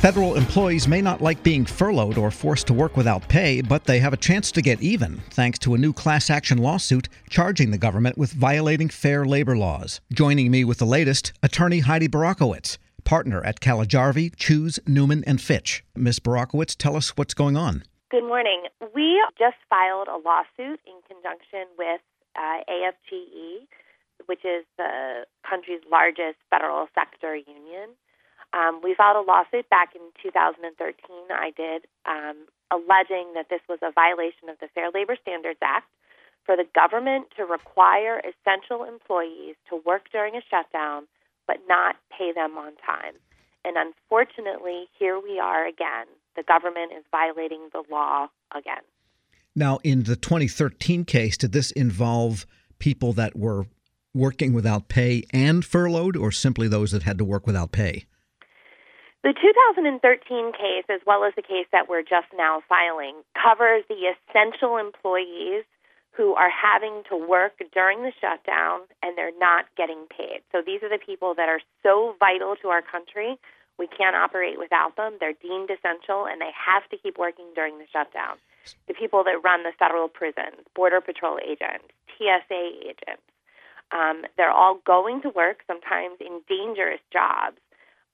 Federal employees may not like being furloughed or forced to work without pay, but they have a chance to get even thanks to a new class action lawsuit charging the government with violating fair labor laws. Joining me with the latest, attorney Heidi Burakiewicz, partner at Kalijarvi, Chuzi, Newman, and Fitch. Ms. Burakiewicz, tell us what's going on. Good morning. We just filed a lawsuit in conjunction with uh, AFGE, which is the country's largest federal sector union. Um, we filed a lawsuit back in 2013. I did, um, alleging that this was a violation of the Fair Labor Standards Act for the government to require essential employees to work during a shutdown but not pay them on time. And unfortunately, here we are again. The government is violating the law again. Now, in the 2013 case, did this involve people that were working without pay and furloughed, or simply those that had to work without pay? The 2013 case, as well as the case that we're just now filing, covers the essential employees who are having to work during the shutdown and they're not getting paid. So these are the people that are so vital to our country. We can't operate without them. They're deemed essential and they have to keep working during the shutdown. The people that run the federal prisons, Border Patrol agents, TSA agents, um, they're all going to work, sometimes in dangerous jobs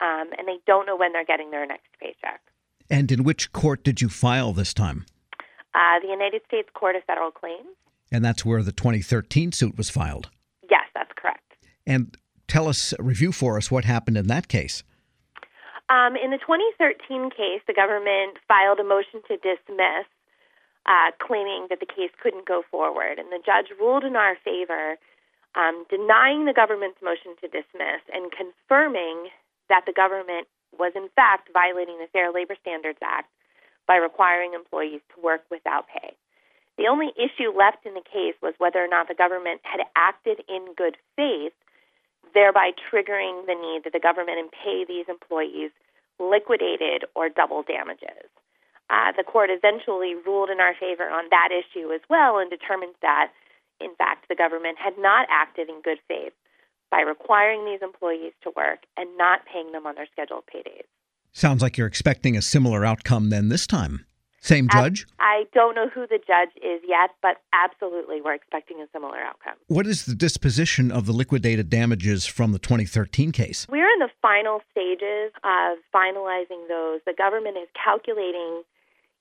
um, and they don't know when they're getting their next paycheck. And in which court did you file this time? Uh, the United States Court of Federal Claims. And that's where the 2013 suit was filed. Yes, that's correct. And tell us, review for us what happened in that case. Um, in the 2013 case, the government filed a motion to dismiss, uh, claiming that the case couldn't go forward. And the judge ruled in our favor, um, denying the government's motion to dismiss and confirming that the government was in fact violating the Fair Labor Standards Act by requiring employees to work without pay. The only issue left in the case was whether or not the government had acted in good faith, thereby triggering the need that the government and pay these employees liquidated or double damages. Uh, the court eventually ruled in our favor on that issue as well and determined that, in fact, the government had not acted in good faith by requiring these employees to work and not paying them on their scheduled paydays. Sounds like you're expecting a similar outcome then this time. Same judge? I don't know who the judge is yet, but absolutely we're expecting a similar outcome. What is the disposition of the liquidated damages from the 2013 case? We're in the final stages of finalizing those. The government is calculating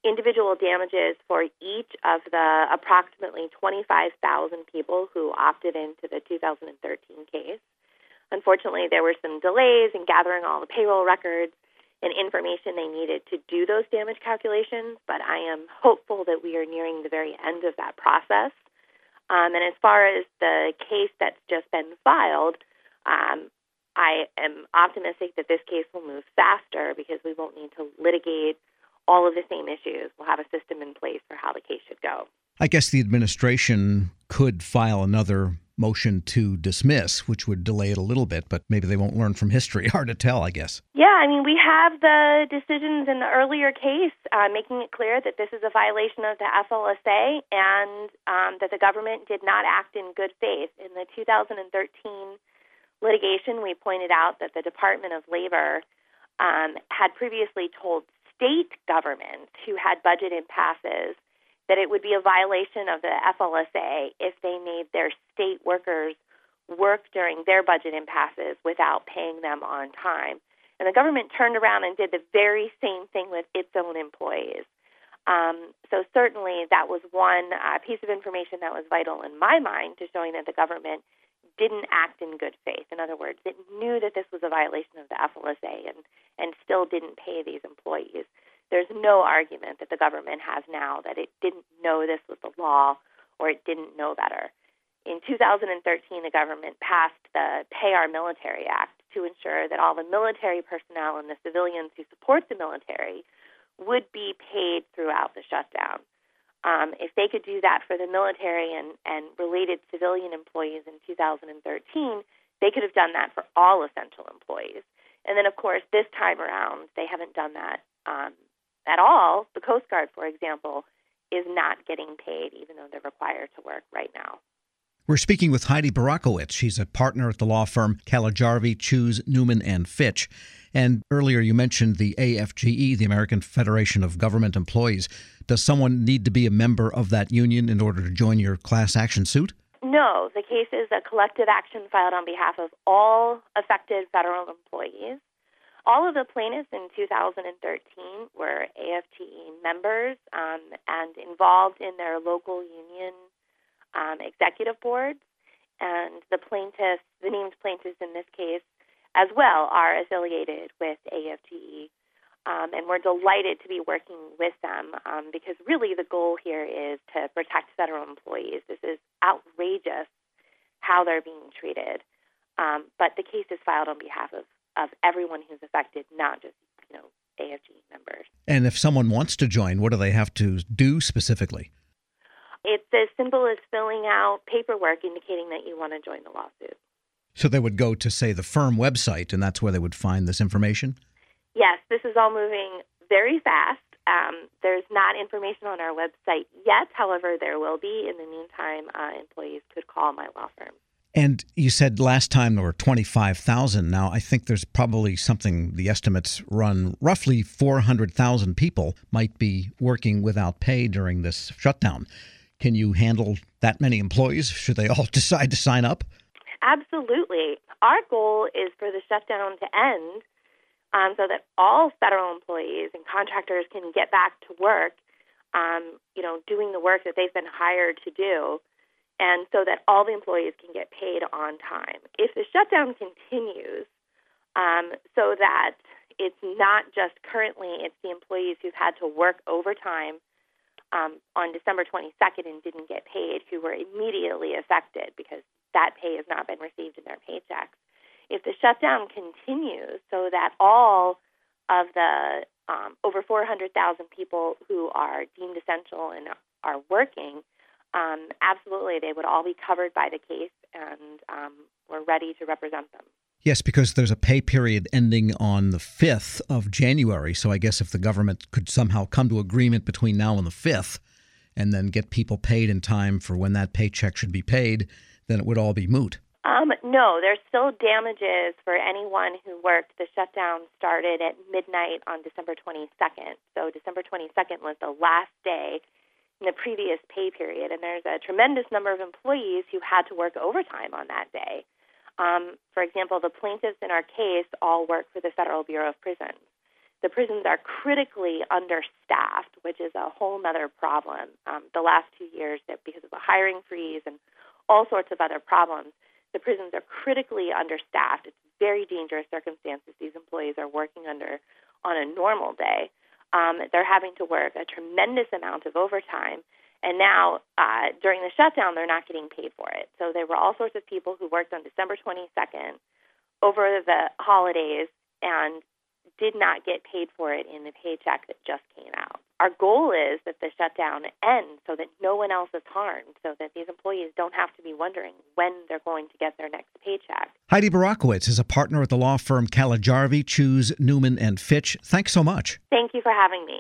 individual damages for each of the approximately 25,000 people who opted into the 2013 case. Unfortunately, there were some delays in gathering all the payroll records and information they needed to do those damage calculations, but I am hopeful that we are nearing the very end of that process. Um, and as far as the case that's just been filed, um, I am optimistic that this case will move faster because we won't need to litigate all of the same issues. We'll have a system in place for how the case should go. I guess the administration could file another motion to dismiss, which would delay it a little bit, but maybe they won't learn from history. Hard to tell, I guess. Yeah, I mean, we have the decisions in the earlier case uh, making it clear that this is a violation of the FLSA and um, that the government did not act in good faith. In the 2013 litigation, we pointed out that the Department of Labor um, had previously told state governments who had budget impasses that it would be a violation of the FLSA if they made their state workers work during their budget impasses without paying them on time. And the government turned around and did the very same thing with its own employees. Um, so certainly that was one uh, piece of information that was vital in my mind to showing that the government didn't act in good faith. In other words, it knew that this was a violation of the FLSA and, and still didn't pay these employees. There's no argument that the government has now that it didn't know this was the law or it didn't know better. In 2013, the government passed the Pay Our Military Act to ensure that all the military personnel and the civilians who support the military would be paid throughout the shutdown. Um, if they could do that for the military and, and related civilian employees in 2013, they could have done that for all essential employees. And then, of course, this time around, they haven't done that um, at all. The Coast Guard, for example, is not getting paid, even though they're required to work right now. We're speaking with Heidi Burakiewicz. She's a partner at the law firm Kalijarvi, Chuzi, Newman, and Fitch. And earlier you mentioned the AFGE, the American Federation of Government Employees. Does someone need to be a member of that union in order to join your class action suit? No, the case is a collective action filed on behalf of all affected federal employees. All of the plaintiffs in 2013 were AFGE members um, and involved in their local union um, executive boards. And the plaintiffs, the named plaintiffs in this case, as well, are affiliated with AFGE. Um, and we're delighted to be working with them um, because really the goal here is to protect federal employees. This is outrageous how they're being treated. Um, but the case is filed on behalf of, of everyone who's affected, not just you know AFGE members. And if someone wants to join, what do they have to do specifically? It's as simple as filling out paperwork indicating that you want to join the lawsuit. So they would go to, say, the firm website, and that's where they would find this information? Yes, this is all moving very fast. Um, there's not information on our website yet. However, there will be. In the meantime, uh, employees could call my law firm. And you said last time there were 25,000. Now, I think there's probably something, the estimates run roughly 400,000 people might be working without pay during this shutdown. Can you handle that many employees? Should they all decide to sign up? Absolutely. Our goal is for the shutdown to end um, so that all federal employees and contractors can get back to work, um, you know, doing the work that they've been hired to do, and so that all the employees can get paid on time. If the shutdown continues, um, so that it's not just currently it's the employees who've had to work overtime um, on December 22nd and didn't get paid who were immediately affected because that pay has not been received in their paychecks. If the shutdown continues so that all of the um, over 400,000 people who are deemed essential and are working, um, absolutely they would all be covered by the case and um, we're ready to represent them. Yes, because there's a pay period ending on the 5th of January. So I guess if the government could somehow come to agreement between now and the 5th and then get people paid in time for when that paycheck should be paid, then it would all be moot. Um, no, there's still damages for anyone who worked. The shutdown started at midnight on December 22nd. So December 22nd was the last day in the previous pay period, and there's a tremendous number of employees who had to work overtime on that day. Um, for example, the plaintiffs in our case all work for the Federal Bureau of Prisons. The prisons are critically understaffed, which is a whole other problem. Um, the last two years, because of a hiring freeze and all sorts of other problems, the prisons are critically understaffed. It's very dangerous circumstances these employees are working under on a normal day. Um, they're having to work a tremendous amount of overtime and now, uh, during the shutdown, they're not getting paid for it. So there were all sorts of people who worked on December 22nd over the holidays and did not get paid for it in the paycheck that just came out. Our goal is that the shutdown ends so that no one else is harmed, so that these employees don't have to be wondering when they're going to get their next paycheck. Heidi Burakiewicz is a partner at the law firm Kalijarvi, Chuzi, Newman, and Fitch. Thanks so much. Thank you for having me.